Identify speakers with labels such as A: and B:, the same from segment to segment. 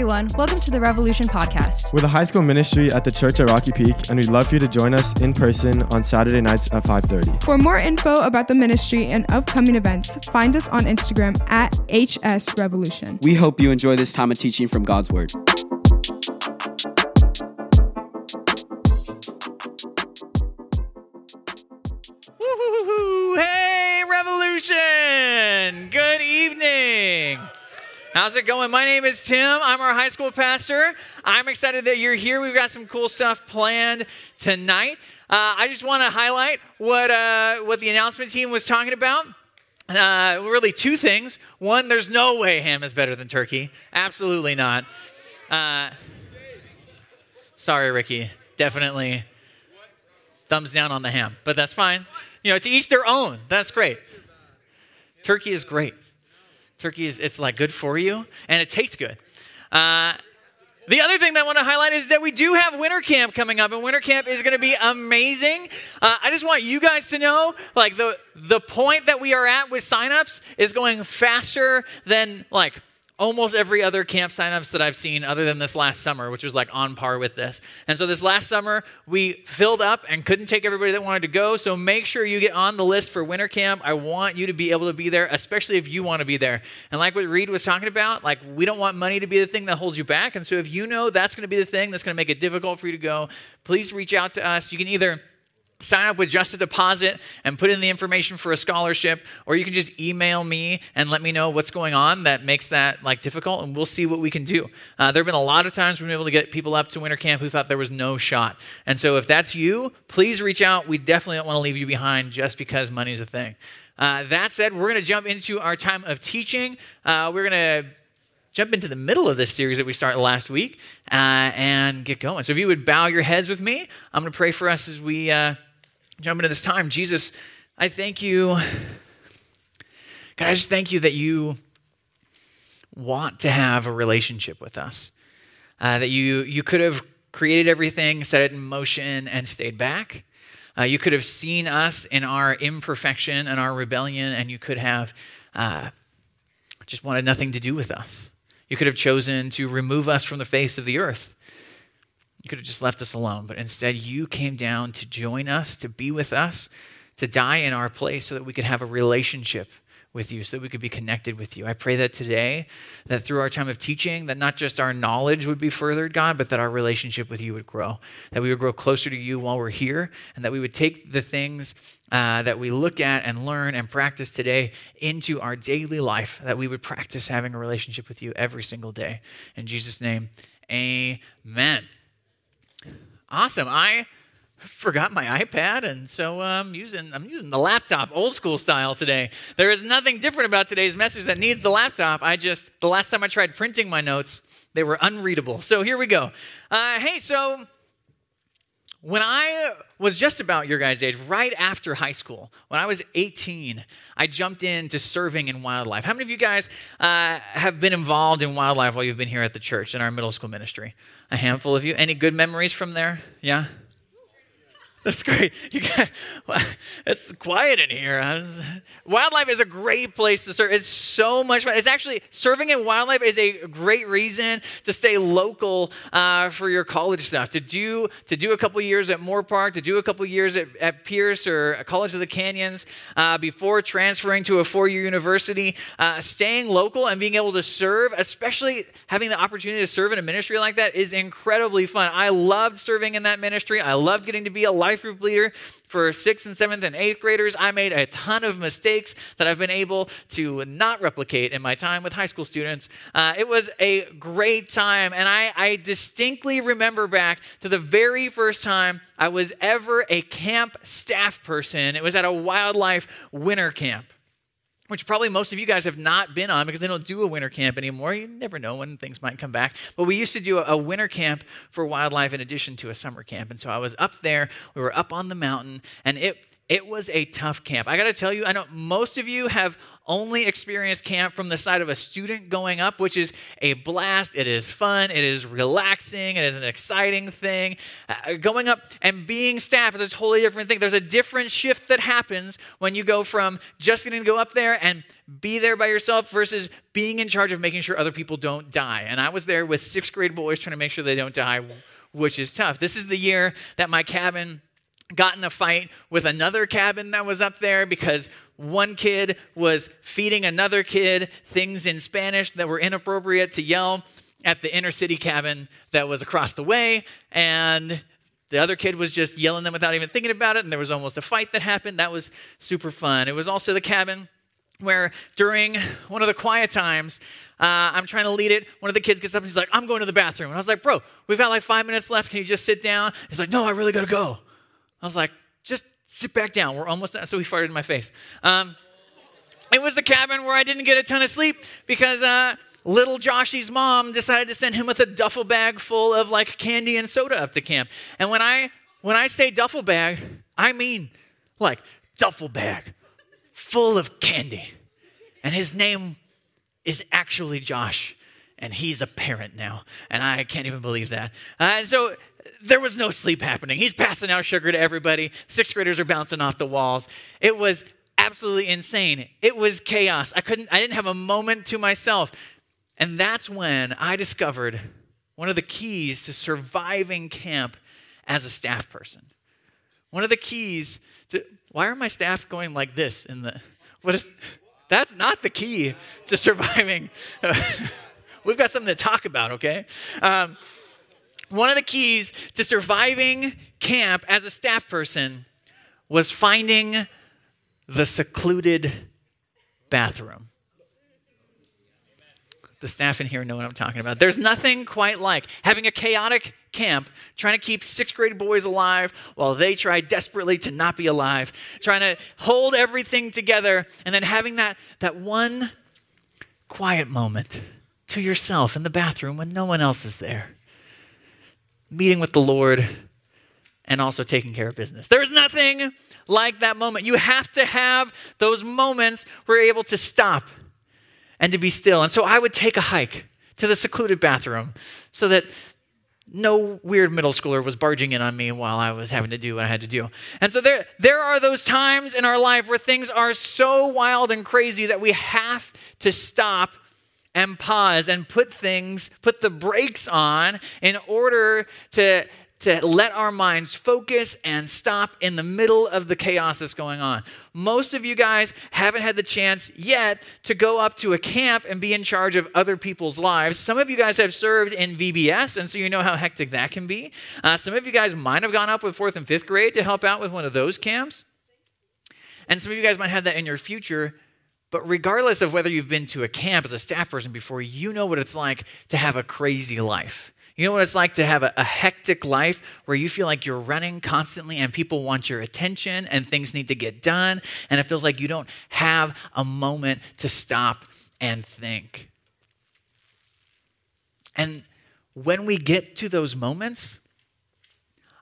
A: everyone. Welcome to the Revolution Podcast.
B: We're the high school ministry at the church at Rocky Peak, and we'd love for you to join us in person on Saturday nights at 5:30.
C: For more info about the ministry and upcoming events, find us on Instagram at HS Revolution.
D: We hope you enjoy this time of teaching from God's Word.
E: How's it going? My name is Tim. I'm our high school pastor. I'm excited that you're here. We've got some cool stuff planned tonight. Uh, I just want to highlight what uh, what the announcement team was talking about. Uh, really, two things. One, there's no way ham is better than turkey. Absolutely not. Uh, sorry, Ricky. Definitely thumbs down on the ham, but that's fine. You know, to each their own. That's great. Turkey is great. Turkey is it's like good for you, and it tastes good. Uh, the other thing that I want to highlight is that we do have winter camp coming up, and winter camp is going to be amazing. Uh, I just want you guys to know, like the the point that we are at with signups is going faster than like almost every other camp signups that I've seen other than this last summer, which was like on par with this. And so this last summer, we filled up and couldn't take everybody that wanted to go. So make sure you get on the list for winter camp. I want you to be able to be there, especially if you want to be there. And like what Reed was talking about, like we don't want money to be the thing that holds you back. And so if you know that's going to be the thing that's going to make it difficult for you to go, please reach out to us. You can either sign up with just a deposit and put in the information for a scholarship or you can just email me and let me know what's going on that makes that like difficult and we'll see what we can do. Uh, there have been a lot of times we've been able to get people up to winter camp who thought there was no shot. And so if that's you please reach out. We definitely don't want to leave you behind just because money is a thing. Uh, that said we're going to jump into our time of teaching. Uh, we're going to jump into the middle of this series that we started last week uh, and get going. So if you would bow your heads with me i'm going to pray for us as we uh, jump into this time. Jesus, I thank you. God, I just thank you that you want to have a relationship with us. Uh, that you you could have created everything, set it in motion, and stayed back. Uh, you could have seen us in our imperfection and our rebellion, and you could have uh, just wanted nothing to do with us. You could have chosen to remove us from the face of the earth. You could have just left us alone, but instead you came down to join us, to be with us, to die in our place so that we could have a relationship with you so that we could be connected with you. I pray that today that through our time of teaching that not just our knowledge would be furthered, God, but that our relationship with you would grow. That we would grow closer to you while we're here and that we would take the things uh, that we look at and learn and practice today into our daily life, that we would practice having a relationship with you every single day. In Jesus name, amen. Awesome. I forgot my iPad, and so I'm um, using I'm using the laptop, old school style today. There is nothing different about today's message that needs the laptop. I just the last time I tried printing my notes, they were unreadable. So here we go. Uh, hey, so when I was just about your guys' age, right after high school, when I was 18, I jumped into serving in wildlife. How many of you guys uh, have been involved in wildlife while you've been here at the church in our middle school ministry? A handful of you. Any good memories from there? Yeah? That's great. You got, it's quiet in here. Wildlife is a great place to serve. It's so much fun. It's actually serving in wildlife is a great reason to stay local uh, for your college stuff. To do to do a couple years at Moorpark, to do a couple years at, at Pierce or College of the Canyons uh, before transferring to a four-year university. Uh, staying local and being able to serve, especially having the opportunity to serve in a ministry like that, is incredibly fun. I loved serving in that ministry. I loved getting to be a life group leader for sixth and seventh and eighth graders. I made a ton of mistakes that I've been able to not replicate in my time with high school students. Uh, it was a great time, and I, I distinctly remember back to the very first time I was ever a camp staff person. It was at a wildlife winter camp which probably most of you guys have not been on because they don't do a winter camp anymore. You never know when things might come back. But we used to do a, winter camp for wildlife in addition to a summer camp. And so I was up there, we were up on the mountain, and it it was a tough camp. I got to tell you, I know most of you have only experienced camp from the side of a student going up, which is a blast. It is fun. It is relaxing. It is an exciting thing. Uh, going up and being staff is a totally different thing. There's a different shift that happens when you go from just getting to go up there and be there by yourself versus being in charge of making sure other people don't die. And I was there with sixth grade boys trying to make sure they don't die, which is tough. This is the year that my cabin got in a fight with another cabin that was up there because one kid was feeding another kid things in Spanish that were inappropriate to yell at the inner city cabin that was across the way. And the other kid was just yelling them without even thinking about it. And there was almost a fight that happened. That was super fun. It was also the cabin where during one of the quiet times, uh, I'm trying to lead it. One of the kids gets up and he's like, I'm going to the bathroom. And I was like, Bro, we've got like five minutes left. Can you just sit down? He's like, No, I really got to go. I was like, Just sit back down. We're almost done. So he farted in my face. Um, it was the cabin where I didn't get a ton of sleep because uh, little Joshy's mom decided to send him with a duffel bag full of like candy and soda up to camp. And when I when I say duffel bag, I mean like duffel bag full of candy. And his name is actually Josh, and he's a parent now. And I can't even believe that. Uh, and so there was no sleep happening. He's passing out sugar to everybody. Sixth graders are bouncing off the walls. It was absolutely insane. It was chaos. I couldn't, I didn't have a moment to myself. And that's when I discovered one of the keys to surviving camp as a staff person. One of the keys to, why are my staff going like this in the, what is, that's not the key to surviving. We've got something to talk about, okay? Um, one of the keys to surviving camp as a staff person was finding the secluded bathroom. The staff in here know what I'm talking about. There's nothing quite like having a chaotic camp, trying to keep sixth grade boys alive while they try desperately to not be alive, trying to hold everything together, and then having that, that one quiet moment to yourself in the bathroom when no one else is there. Meeting with the Lord and also taking care of business. There's nothing like that moment. You have to have those moments where you're able to stop and to be still. And so I would take a hike to the secluded bathroom so that no weird middle schooler was barging in on me while I was having to do what I had to do. And so there, there are those times in our life where things are so wild and crazy that we have to stop and pause and put things, put the brakes on in order to to let our minds focus and stop in the middle of the chaos that's going on. Most of you guys haven't had the chance yet to go up to a camp and be in charge of other people's lives. Some of you guys have served in VBS, and so you know how hectic that can be. Uh, some of you guys might have gone up with fourth and fifth grade to help out with one of those camps. And some of you guys might have that in your future. But regardless of whether you've been to a camp as a staff person before, you know what it's like to have a crazy life. You know what it's like to have a, a, hectic life where you feel like you're running constantly and people want your attention and things need to get done, and it feels like you don't have a moment to stop and think. And when we get to those moments,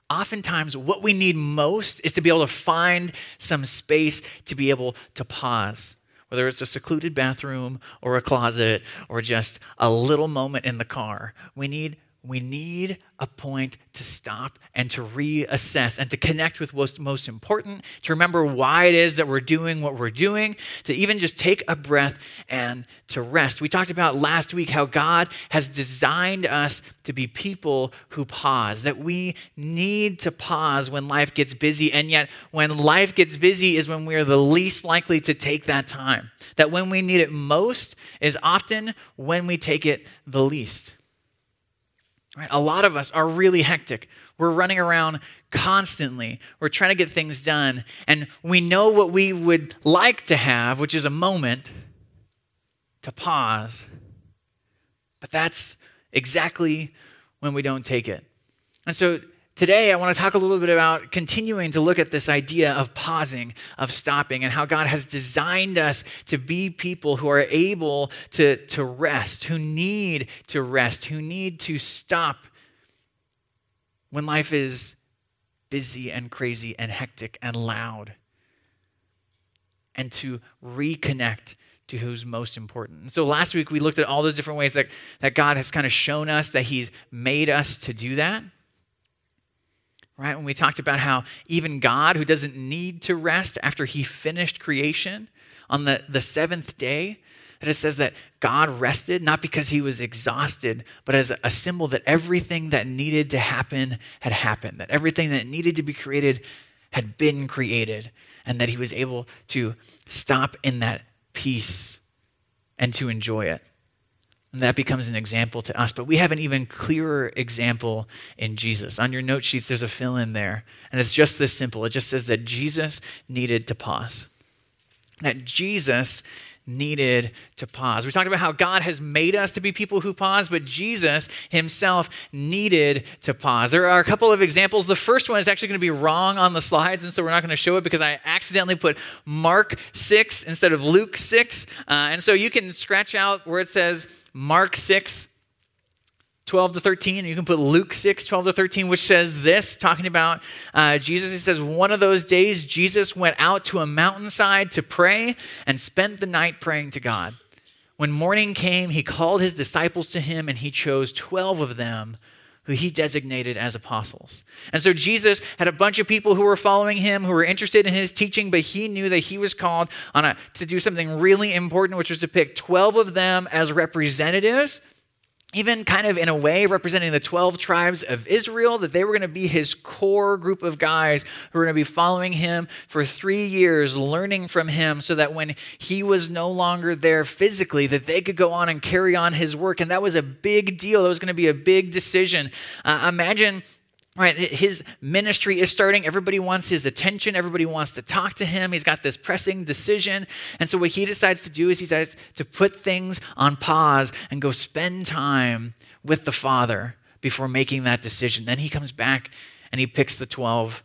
E: oftentimes what we need most is to be able to find some space to be able to pause whether it's a secluded bathroom or a closet or just a little moment in the car. We need we need a point to stop and to reassess and to connect with what's most important, to remember why it is that we're doing what we're doing, to even just take a breath and to rest. We talked about last week how God has designed us to be people who pause, that we need to pause when life gets busy, and yet when life gets busy is when we are the least likely to take that time. That when we need it most is often when we take it the least. Right? A lot of us are really hectic. We're running around constantly. We're trying to get things done. And we know what we would like to have, which is a moment to pause. But that's exactly when we don't take it. And so Today, I want to talk a little bit about continuing to look at this idea of pausing, of stopping, and how God has designed us to be people who are able to, to rest, who need to rest, who need to stop when life is busy and crazy and hectic and loud. and to reconnect to who's most important. And so last week we looked at all those different ways that, that God has kind of shown us that He's made us to do that. Right? When we talked about how even God, who doesn't need to rest after He finished creation on the, the seventh day, that it says that God rested not because he was exhausted, but as a symbol that everything that needed to happen had happened, that everything that needed to be created had been created, and that he was able to stop in that peace and to enjoy it. And that becomes an example to us. But we have an even clearer example in Jesus. On your note sheets, there's a fill in there. And it's just this simple it just says that Jesus needed to pause. That Jesus needed to pause. We talked about how God has made us to be people who pause, but Jesus himself needed to pause. There are a couple of examples. The first one is actually going to be wrong on the slides, and so we're not going to show it because I accidentally put Mark 6 instead of Luke 6. Uh, and so you can scratch out where it says Mark 6 12 to 13. You can put Luke 6, 12 to 13, which says this, talking about uh, Jesus. He says, One of those days, Jesus went out to a mountainside to pray and spent the night praying to God. When morning came, he called his disciples to him and he chose 12 of them who he designated as apostles. And so Jesus had a bunch of people who were following him, who were interested in his teaching, but he knew that he was called on a, to do something really important, which was to pick 12 of them as representatives even kind of in a way representing the 12 tribes of Israel, that they were going to be his core group of guys who were going to be following him for three years, learning from him, so that when he was no longer there physically, that they could go on and carry on his work. And that was a big deal. That was going to be a big decision. Uh, imagine Right, his ministry is starting. Everybody wants his attention. Everybody wants to talk to him. He's got this pressing decision. And so, what he decides to do is he decides to put things on pause and go spend time with the Father before making that decision. Then he comes back and he picks the 12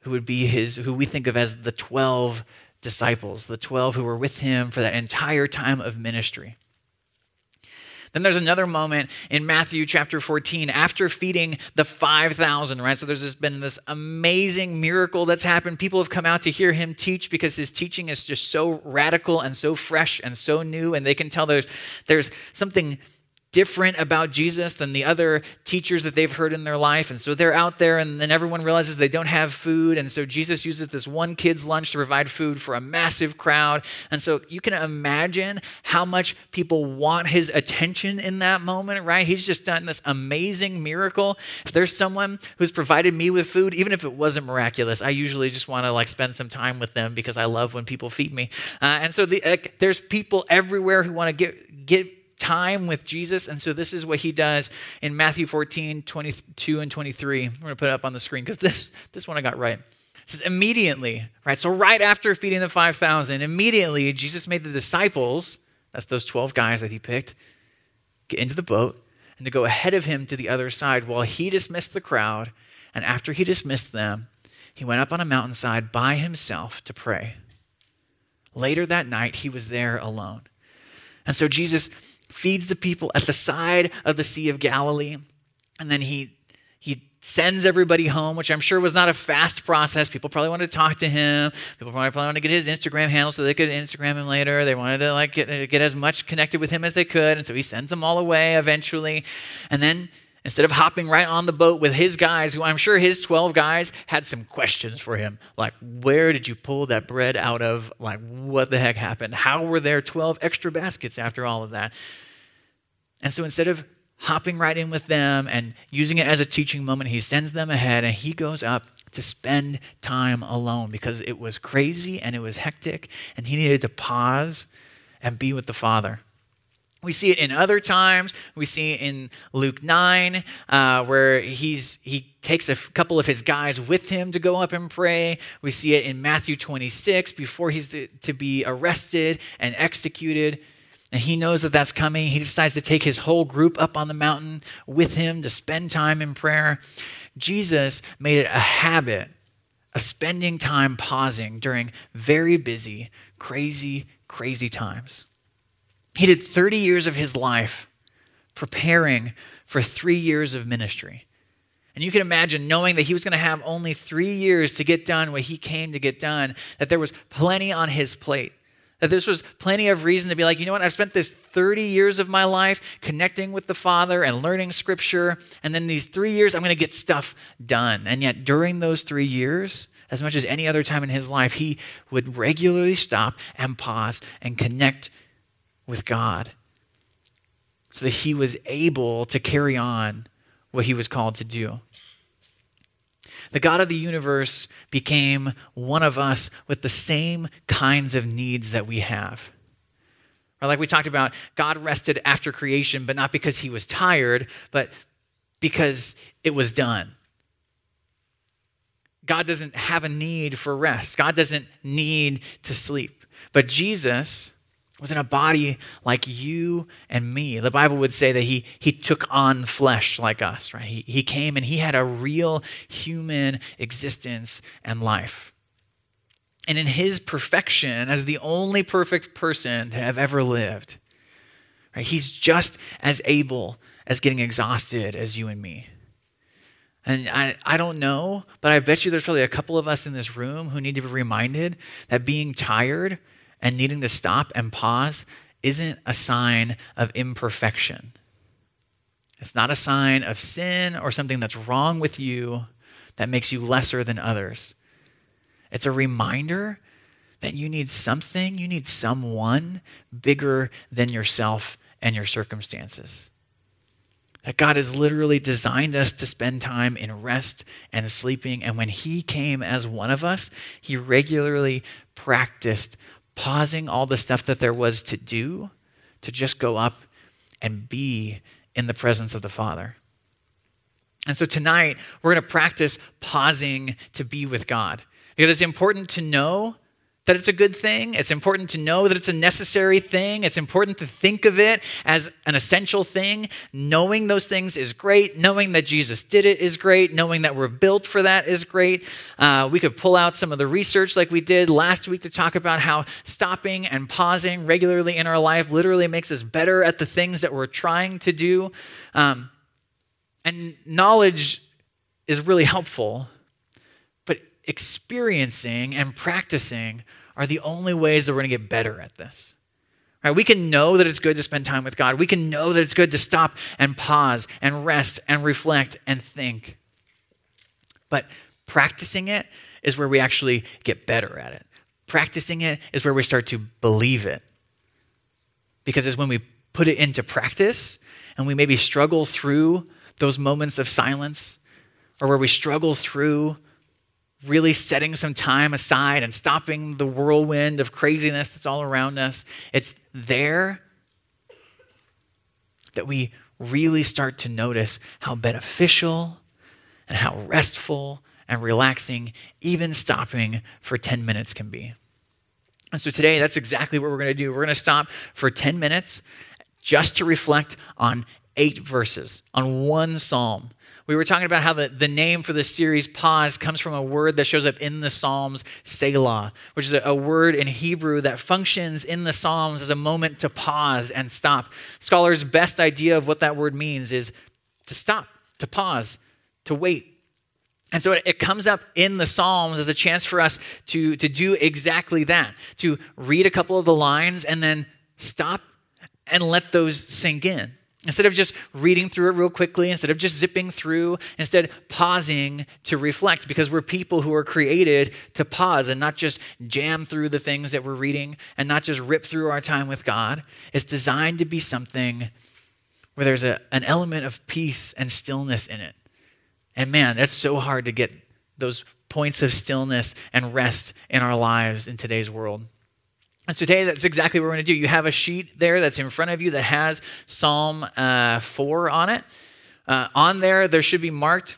E: who would be his, who we think of as the 12 disciples, the 12 who were with him for that entire time of ministry. Then there's another moment in Matthew chapter 14 after feeding the 5,000, right? So there's this, been this amazing miracle that's happened. People have come out to hear him teach because his teaching is just so radical and so fresh and so new, and they can tell there's, there's something different about Jesus than the other teachers that they've heard in their life. And so they're out there, and then everyone realizes they don't have food. And so Jesus uses this one kid's lunch to provide food for a massive crowd. And so you can imagine how much people want his attention in that moment, right? He's just done this amazing miracle. If there's someone who's provided me with food, even if it wasn't miraculous, I usually just want to like spend some time with them because I love when people feed me. Uh, and so the, there's people everywhere who want to get, get time with Jesus. And so this is what he does in Matthew 14, 22 and 23. I'm going to put it up on the screen because this, this one I got right. It says, immediately, right? So right after feeding the 5,000, immediately Jesus made the disciples, that's those 12 guys that he picked, get into the boat and to go ahead of him to the other side while he dismissed the crowd. And after he dismissed them, he went up on a mountainside by himself to pray. Later that night, he was there alone. And so Jesus feeds the people at the side of the Sea of Galilee, and then he he sends everybody home, which I'm sure was not a fast process. People probably wanted to talk to him. People probably, probably wanted to get his Instagram handle so they could Instagram him later. They wanted to like get, get as much connected with him as they could, and so he sends them all away eventually. And then instead of hopping right on the boat with his guys, who I'm sure his 12 guys had some questions for him, like, where did you pull that bread out of? Like, what the heck happened? How were there 12 extra baskets after all of that? And so instead of hopping right in with them and using it as a teaching moment, he sends them ahead and he goes up to spend time alone because it was crazy and it was hectic and he needed to pause and be with the Father. We see it in other times. We see it in Luke 9, uh, where he's, he takes a couple of his guys with him to go up and pray. We see it in Matthew 26, before he's to, to be arrested and executed. And he knows that that's coming. He decides to take his whole group up on the mountain with him to spend time in prayer. Jesus made it a habit of spending time pausing during very busy, crazy, crazy times. He did 30 years of his life preparing for three years of ministry. And you can imagine knowing that he was going to have only three years to get done what he came to get done, that there was plenty on his plate. That this was plenty of reason to be like, you know what? I've spent this 30 years of my life connecting with the Father and learning scripture. And then these three years, I'm going to get stuff done. And yet, during those three years, as much as any other time in his life, he would regularly stop and pause and connect with God so that he was able to carry on what he was called to do. The God of the universe became one of us with the same kinds of needs that we have. Or like we talked about, God rested after creation, but not because he was tired, but because it was done. God doesn't have a need for rest. God doesn't need to sleep. But Jesus was in a body like you and me. The Bible would say that he, he took on flesh like us, right? He, he came and he had a real human existence and life. And in his perfection, as the only perfect person to have ever lived, right, he's just as able as getting exhausted as you and me. And I, I don't know, but I bet you there's probably a couple of us in this room who need to be reminded that being tired and needing to stop and pause isn't a sign of imperfection. It's not a sign of sin or something that's wrong with you that makes you lesser than others. It's a reminder that you need something, you need someone bigger than yourself and your circumstances. That God has literally designed us to spend time in rest and sleeping. And when He came as one of us, He regularly practiced pausing all the stuff that there was to do to just go up and be in the presence of the Father. And so tonight, we're going to practice pausing to be with God. Because it's important to know that it's a good thing. It's important to know that it's a necessary thing. It's important to think of it as an essential thing. Knowing those things is great. Knowing that Jesus did it is great. Knowing that we're built for that is great. Uh, we could pull out some of the research like we did last week to talk about how stopping and pausing regularly in our life literally makes us better at the things that we're trying to do. Um, and knowledge is really helpful experiencing and practicing are the only ways that we're going to get better at this. Right? We can know that it's good to spend time with God. We can know that it's good to stop and pause and rest and reflect and think. But practicing it is where we actually get better at it. Practicing it is where we start to believe it. Because it's when we put it into practice and we maybe struggle through those moments of silence or where we struggle through really setting some time aside and stopping the whirlwind of craziness that's all around us. It's there that we really start to notice how beneficial and how restful and relaxing even stopping for 10 minutes can be. And so today, that's exactly what we're going to do. We're going to stop for 10 minutes just to reflect on eight verses, on one psalm. We were talking about how the, the name for this series, pause, comes from a word that shows up in the Psalms, Selah, which is a, a word in Hebrew that functions in the Psalms as a moment to pause and stop. Scholars' best idea of what that word means is to stop, to pause, to wait. And so it, comes up in the Psalms as a chance for us to, to do exactly that, to read a couple of the lines and then stop and let those sink in. Instead of just reading through it real quickly, instead of just zipping through, instead pausing to reflect because we're people who are created to pause and not just jam through the things that we're reading and not just rip through our time with God. It's designed to be something where there's a, an element of peace and stillness in it. And man, that's so hard to get those points of stillness and rest in our lives in today's world. And so today, that's exactly what we're going to do. You have a sheet there that's in front of you that has Psalm uh, 4 on it. Uh, on there, there should be marked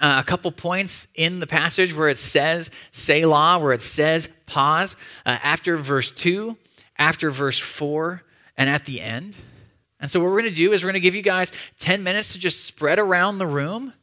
E: uh, a couple points in the passage where it says Selah, where it says pause, uh, after verse 2, after verse 4, and at the end. And so, what we're going to do is we're going to give you guys 10 minutes to just spread around the room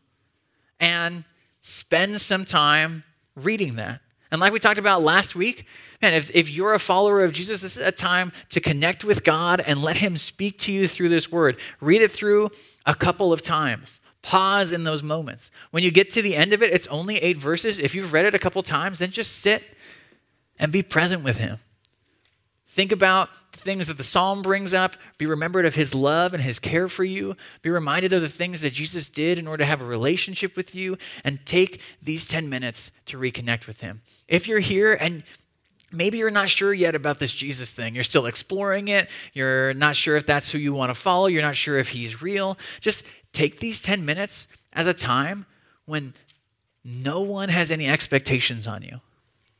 E: and spend some time reading that. And like we talked about last week, man, if, if you're a follower of Jesus, this is a time to connect with God and let Him speak to you through this word. Read it through a couple of times. Pause in those moments. When you get to the end of it, it's only eight verses. If you've read it a couple times, then just sit and be present with Him. Think about the things that the psalm brings up. Be remembered of his love and his care for you. Be reminded of the things that Jesus did in order to have a relationship with you. And take these 10 minutes to reconnect with him. If you're here and maybe you're not sure yet about this Jesus thing, you're still exploring it, you're not sure if that's who you want to follow, you're not sure if he's real, just take these 10 minutes as a time when no one has any expectations on you.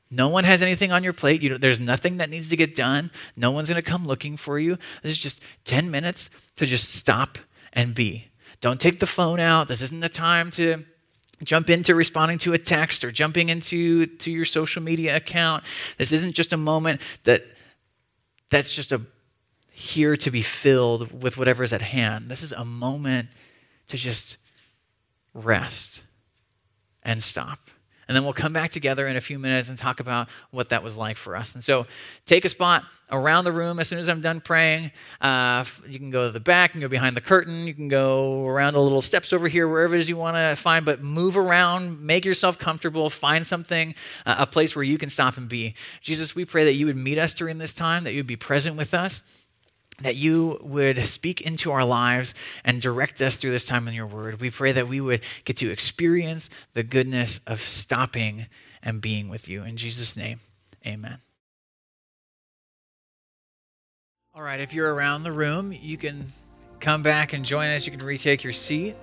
E: No one has anything on your plate. You there's nothing that needs to get done. No one's going to come looking for you. This is just 10 minutes to just stop and be. Don't take the phone out. This isn't the time to jump into responding to a text or jumping into to your social media account. This isn't just a moment that that's just a here to be filled with whatever is at hand. This is a moment to just rest and stop. And then we'll come back together in a few minutes and talk about what that was like for us. And so take a spot around the room as soon as I'm done praying. Uh, you can go to the back, you can go behind the curtain, you can go around the little steps over here, wherever it is you want to find, but move around, make yourself comfortable, find something, uh, a place where you can stop and be. Jesus, we pray that you would meet us during this time, that you would be present with us that you would speak into our lives and direct us through this time in your word. We pray that we would get to experience the goodness of stopping and being with you. In Jesus' name, amen. All right, if you're around the room, you can come back and join us. You can retake your seat.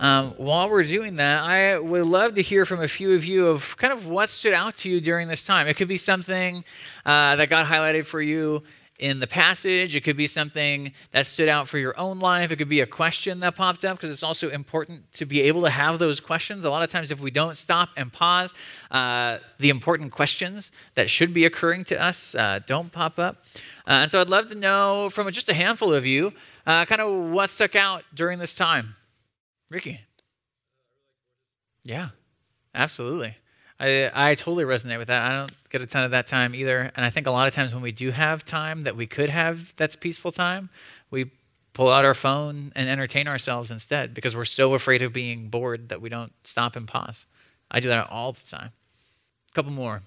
E: Um, while we're doing that, I would love to hear from a few of you of kind of what stood out to you during this time. It could be something uh, that got highlighted for you in the passage. It could be something that stood out for your own life. It could be a question that popped up because it's also important to be able to have those questions. A lot of times, if we don't stop and pause, uh, the important questions that should be occurring to us uh, don't pop up. Uh, and so I'd love to know from just a handful of you uh, kind of what stuck out during this time. Ricky. Yeah, absolutely. I, I totally resonate with that. I don't get a ton of that time either. And I think a lot of times when we do have time that we could have that's peaceful time, we pull out our phone and entertain ourselves instead because we're so afraid of being bored that we don't stop and pause. I do that all the time. A couple more.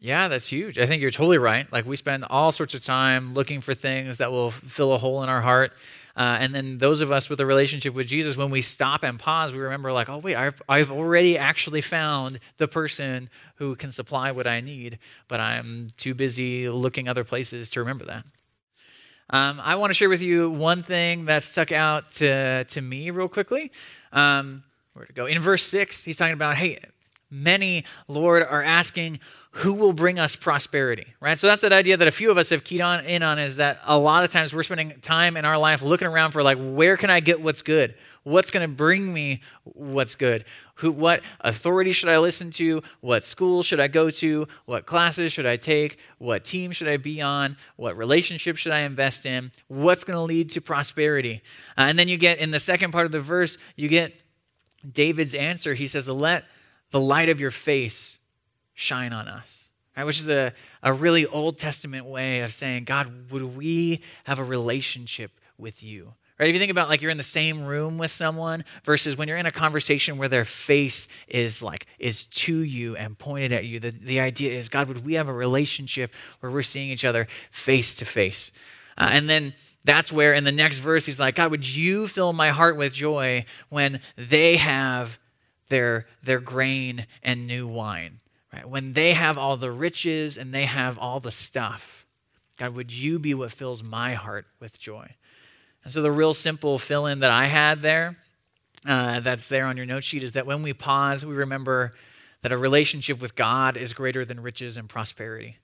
E: Yeah, that's huge. I think you're totally right. Like we spend all sorts of time looking for things that will fill a hole in our heart. Uh, and then those of us with a relationship with Jesus, when we stop and pause, we remember, like, oh, wait, I've, I've already actually found the person who can supply what I need, but I'm too busy looking other places to remember that. Um, I want to share with you one thing that stuck out to, to me real quickly. Um, where to go? In verse 6, he's talking about, hey, many, Lord, are asking, who will bring us prosperity, right? So that's that idea that a few of us have keyed on in on is that a lot of times we're spending time in our life looking around for like, where can I get what's good? What's going to bring me what's good? Who, what authority should I listen to? What school should I go to? What classes should I take? What team should I be on? What relationship should I invest in? What's going to lead to prosperity? Uh, and then you get in the second part of the verse, you get David's answer. He says, "Let the light of your face shine on us. Right, which is a, a really Old Testament way of saying, God, would we have a relationship with you? Right? If you think about like you're in the same room with someone versus when you're in a conversation where their face is like is to you and pointed at you, the, the idea is, God, would we have a relationship where we're seeing each other face to face? Uh, and then that's where in the next verse he's like, God, would you fill my heart with joy when they have their their grain and new wine? Right? When they have all the riches and they have all the stuff, God, would you be what fills my heart with joy? And so the real simple fill in that I had there, uh, that's there on your note sheet, is that when we pause, we remember that a relationship with God is greater than riches and prosperity.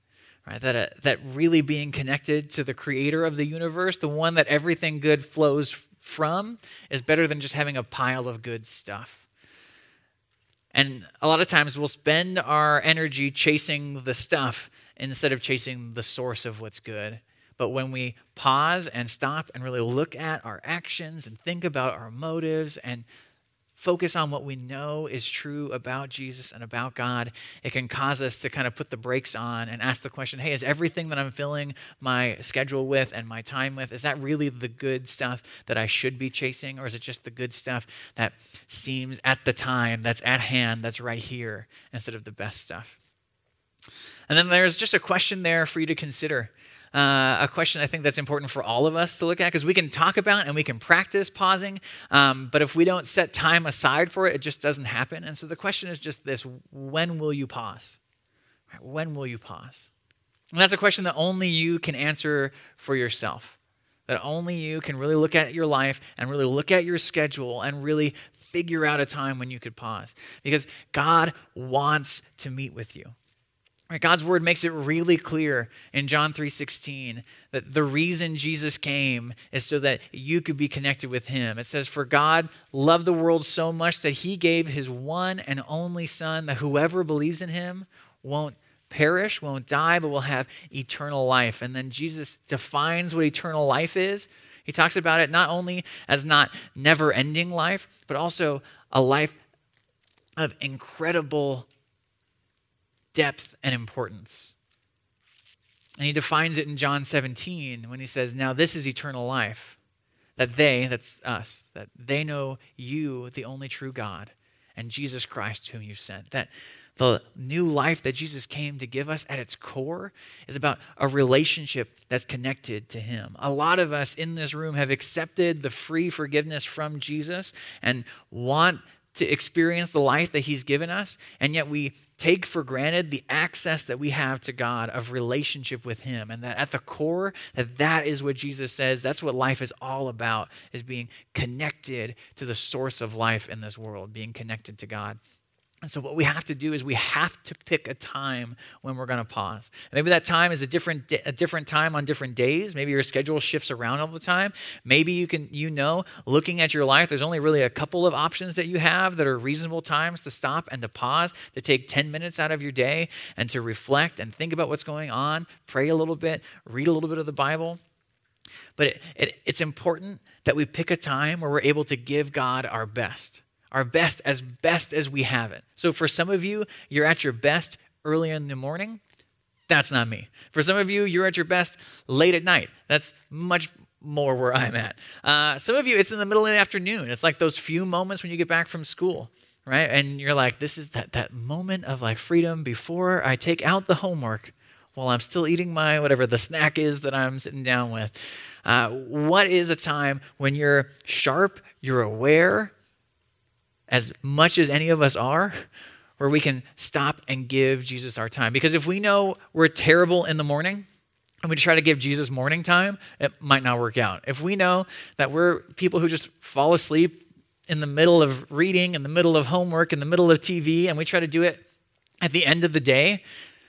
E: Right? That, uh, that really being connected to the creator of the universe, the one that everything good flows from, is better than just having a pile of good stuff. And a lot of times we'll spend our energy chasing the stuff instead of chasing the source of what's good. But when we pause and stop and really look at our actions and think about our motives and focus on what we know is true about Jesus and about God, it can cause us to kind of put the brakes on and ask the question hey, is everything that I'm filling my schedule with and my time with, is that really the good stuff that I should be chasing? Or is it just the good stuff that seems at the time, that's at hand, that's right here, instead of the best stuff? And then there's just a question there for you to consider uh, a question I think that's important for all of us to look at because we can talk about and we can practice pausing, um, but if we don't set time aside for it, it just doesn't happen. And so the question is just this when will you pause? When will you pause? And that's a question that only you can answer for yourself. That only you can really look at your life and really look at your schedule and really figure out a time when you could pause. Because God wants to meet with you. Right, God's word makes it really clear in John 3:16 that the reason Jesus came is so that you could be connected with him. It says for God loved the world so much that he gave his one and only son that whoever believes in him won't perish, won't die, but will have eternal life. And then Jesus defines what eternal life is. He talks about it not only as not never-ending life, but also a life of incredible depth and importance. And he defines it in John 17 when he says, Now this is eternal life, that they, that's us, that they know you, the only true God, and Jesus Christ, whom you sent. That the new life that Jesus came to give us at its core is about a relationship that's connected to Him. A lot of us in this room have accepted the free forgiveness from Jesus and want to experience the life that He's given us, and yet we take for granted the access that we have to God of relationship with him and that at the core that that is what Jesus says that's what life is all about is being connected to the source of life in this world being connected to God and so, what we have to do is we have to pick a time when we're going to pause. Maybe that time is a different a different time on different days. Maybe your schedule shifts around all the time. Maybe you can you know, looking at your life, there's only really a couple of options that you have that are reasonable times to stop and to pause, to take 10 minutes out of your day and to reflect and think about what's going on, pray a little bit, read a little bit of the Bible. But it, it, it's important that we pick a time where we're able to give God our best our best as best as we have it. So for some of you, you're at your best early in the morning. That's not me. For some of you, you're at your best late at night. That's much more where I'm at. Uh, some of you, it's in the middle of the afternoon. It's like those few moments when you get back from school, right? And you're like, this is that, that moment of like freedom before I take out the homework while I'm still eating my whatever the snack is that I'm sitting down with. Uh, what is a time when you're sharp, you're aware, as much as any of us are, where we can stop and give Jesus our time. Because if we know we're terrible in the morning, and we try to give Jesus morning time, it might not work out. If we know that we're people who just fall asleep in the middle of reading, in the middle of homework, in the middle of TV, and we try to do it at the end of the day,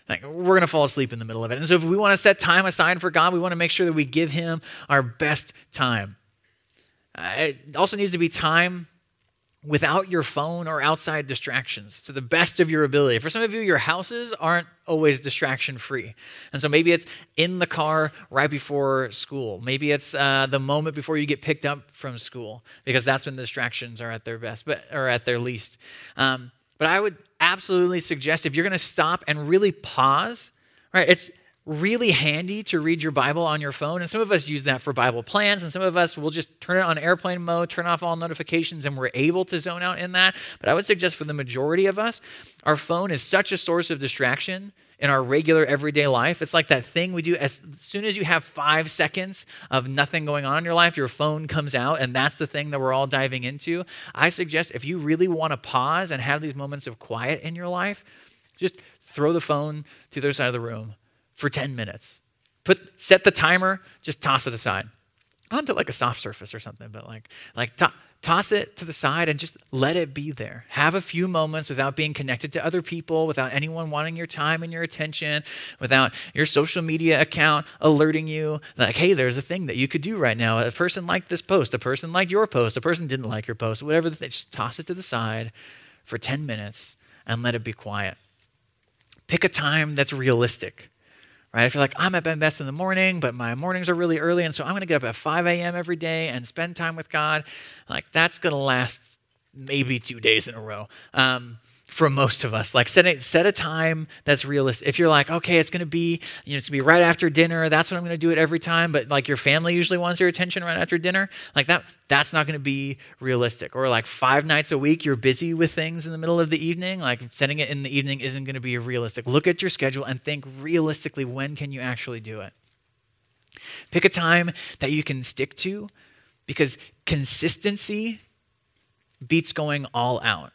E: like we're going to fall asleep in the middle of it. And so if we want to set time aside for God, we want to make sure that we give him our best time. Uh, it also needs to be time without your phone or outside distractions to the best of your ability. For some of you, your houses aren't always distraction free. And so maybe it's in the car right before school. Maybe it's uh, the moment before you get picked up from school because that's when the distractions are at their best, but or at their least. Um, but I would absolutely suggest if you're going to stop and really pause, right? It's really handy to read your Bible on your phone. And some of us use that for Bible plans, and some of us will just turn it on airplane mode, turn off all notifications, and we're able to zone out in that. But I would suggest for the majority of us, our phone is such a source of distraction in our regular everyday life. It's like that thing we do as soon as you have five seconds of nothing going on in your life, your phone comes out, and that's the thing that we're all diving into. I suggest if you really want to pause and have these moments of quiet in your life, just throw the phone to the other side of the room for 10 minutes. Put set the timer, just toss it aside. Onto like a soft surface or something, but like like to, toss it to the side and just let it be there. Have a few moments without being connected to other people, without anyone wanting your time and your attention, without your social media account alerting you like, hey, there's a thing that you could do right now. A person liked this post, a person liked your post, a person didn't like your post, whatever. Just toss it to the side for 10 minutes and let it be quiet. Pick a time that's realistic right? I feel like I'm at my best in the morning, but my mornings are really early, and so I'm going to get up at 5 a.m. every day and spend time with God. Like that's going to last maybe two days in a row. Um, for most of us, like set a, set a time that's realistic. If you're like, okay, it's gonna be, you know, it's gonna be right after dinner. That's what I'm gonna do it every time. But like your family usually wants your attention right after dinner, like that, that's not gonna be realistic. Or like five nights a week, you're busy with things in the middle of the evening. Like setting it in the evening isn't gonna be realistic. Look at your schedule and think realistically, when can you actually do it? Pick a time that you can stick to, because consistency beats going all out.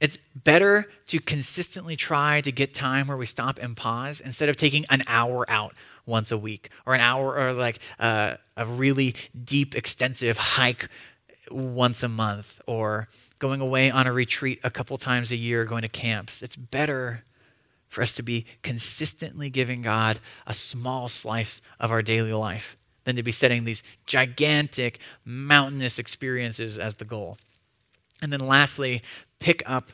E: It's better to consistently try to get time where we stop and pause instead of taking an hour out once a week or an hour or like uh, a really deep, extensive hike once a month or going away on a retreat a couple times a year, going to camps. It's better for us to be consistently giving God a small slice of our daily life than to be setting these gigantic, mountainous experiences as the goal. And then lastly, pick up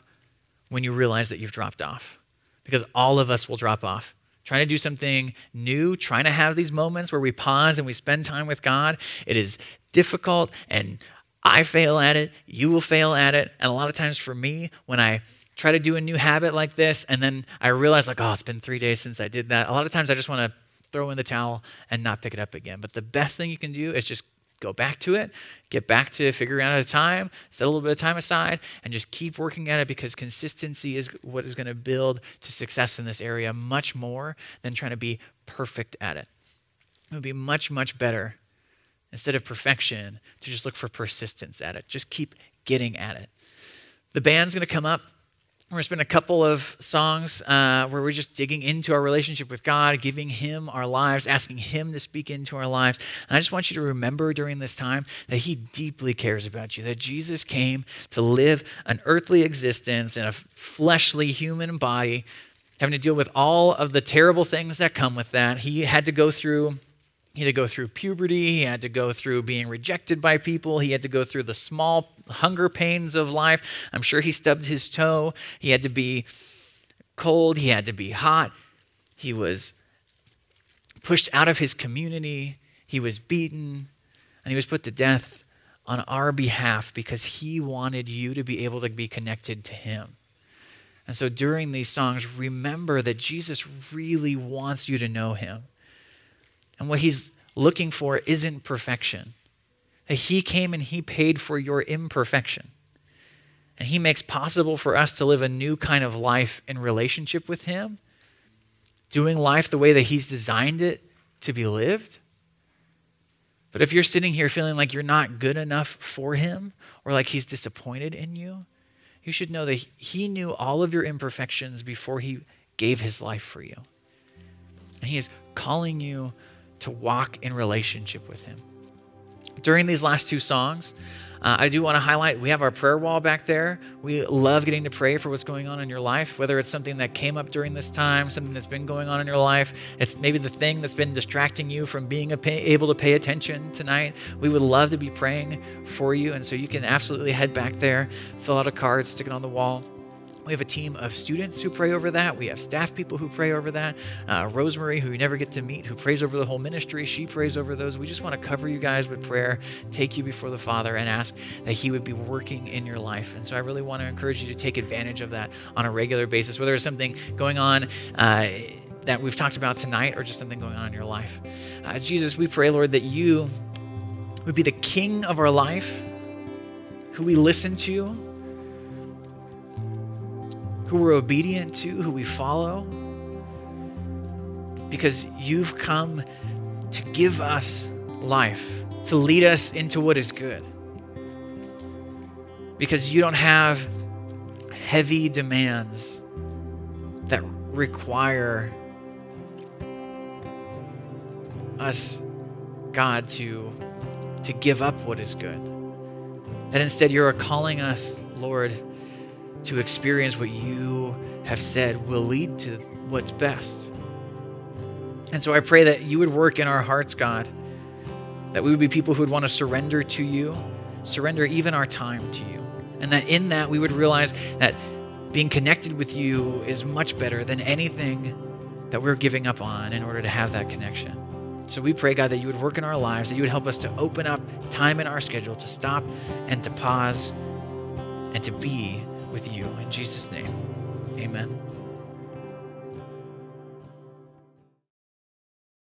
E: when you realize that you've dropped off, because all of us will drop off. Trying to do something new, trying to have these moments where we pause and we spend time with God, it is difficult and I fail at it, you will fail at it. And a lot of times for me, when I try to do a new habit like this and then I realize, like, oh, it's been three days since I did that, a lot of times I just want to throw in the towel and not pick it up again. But the best thing you can do is just go back to it, get back to figuring out a time, set a little bit of time aside, and just keep working at it because consistency is what is going to build to success in this area much more than trying to be perfect at it. It would be much, much better instead of perfection to just look for persistence at it. Just keep getting at it. The band's going to come up. We're going to spend a couple of songs uh, where we're just digging into our relationship with God, giving Him our lives, asking Him to speak into our lives. And I just want you to remember during this time that He deeply cares about you, that Jesus came to live an earthly existence in a fleshly human body, having to deal with all of the terrible things that come with that. He had to go through he had to go through puberty. He had to go through being rejected by people. He had to go through the small hunger pains of life. I'm sure he stubbed his toe. He had to be cold. He had to be hot. He was pushed out of his community. He was beaten. And he was put to death on our behalf because he wanted you to be able to be connected to him. And so during these songs, remember that Jesus really wants you to know him. And what he's looking for isn't perfection. He came and he paid for your imperfection. And he makes possible for us to live a new kind of life in relationship with him, doing life the way that he's designed it to be lived. But if you're sitting here feeling like you're not good enough for him or like he's disappointed in you, you should know that he knew all of your imperfections before he gave his life for you. And he is calling you to walk in relationship with Him. During these last two songs, uh, I do want to highlight we have our prayer wall back there. We love getting to pray for what's going on in your life, whether it's something that came up during this time, something that's been going on in your life. It's maybe the thing that's been distracting you from being pay, able to pay attention tonight. We would love to be praying for you. And so you can absolutely head back there, fill out a card, stick it on the wall. We have a team of students who pray over that. We have staff people who pray over that. Uh, Rosemary, who you never get to meet, who prays over the whole ministry, she prays over those. We just want to cover you guys with prayer, take you before the Father, and ask that He would be working in your life. And so I really want to encourage you to take advantage of that on a regular basis, whether it's something going on. Uh, that we've talked about tonight, or just something going on in your life. Uh, Jesus, we pray, Lord, that you would be the king of our life, who we listen to, who we're obedient to, who we follow, because you've come to give us life, to lead us into what is good. Because you don't have heavy demands that require us, God, to, to give up what is good. And instead you're calling us, Lord, to experience what you have said will lead to what's best. And so I pray that you would work in our hearts, God, that we would be people who would want to surrender to you, surrender even our time to you. And that in that we would realize that being connected with you is much better than anything that we're giving up on in order to have that connection. So we pray, God, that you would work in our lives, that you would help us to open up time in our schedule to stop and to pause and to be with you. In Jesus' name, amen.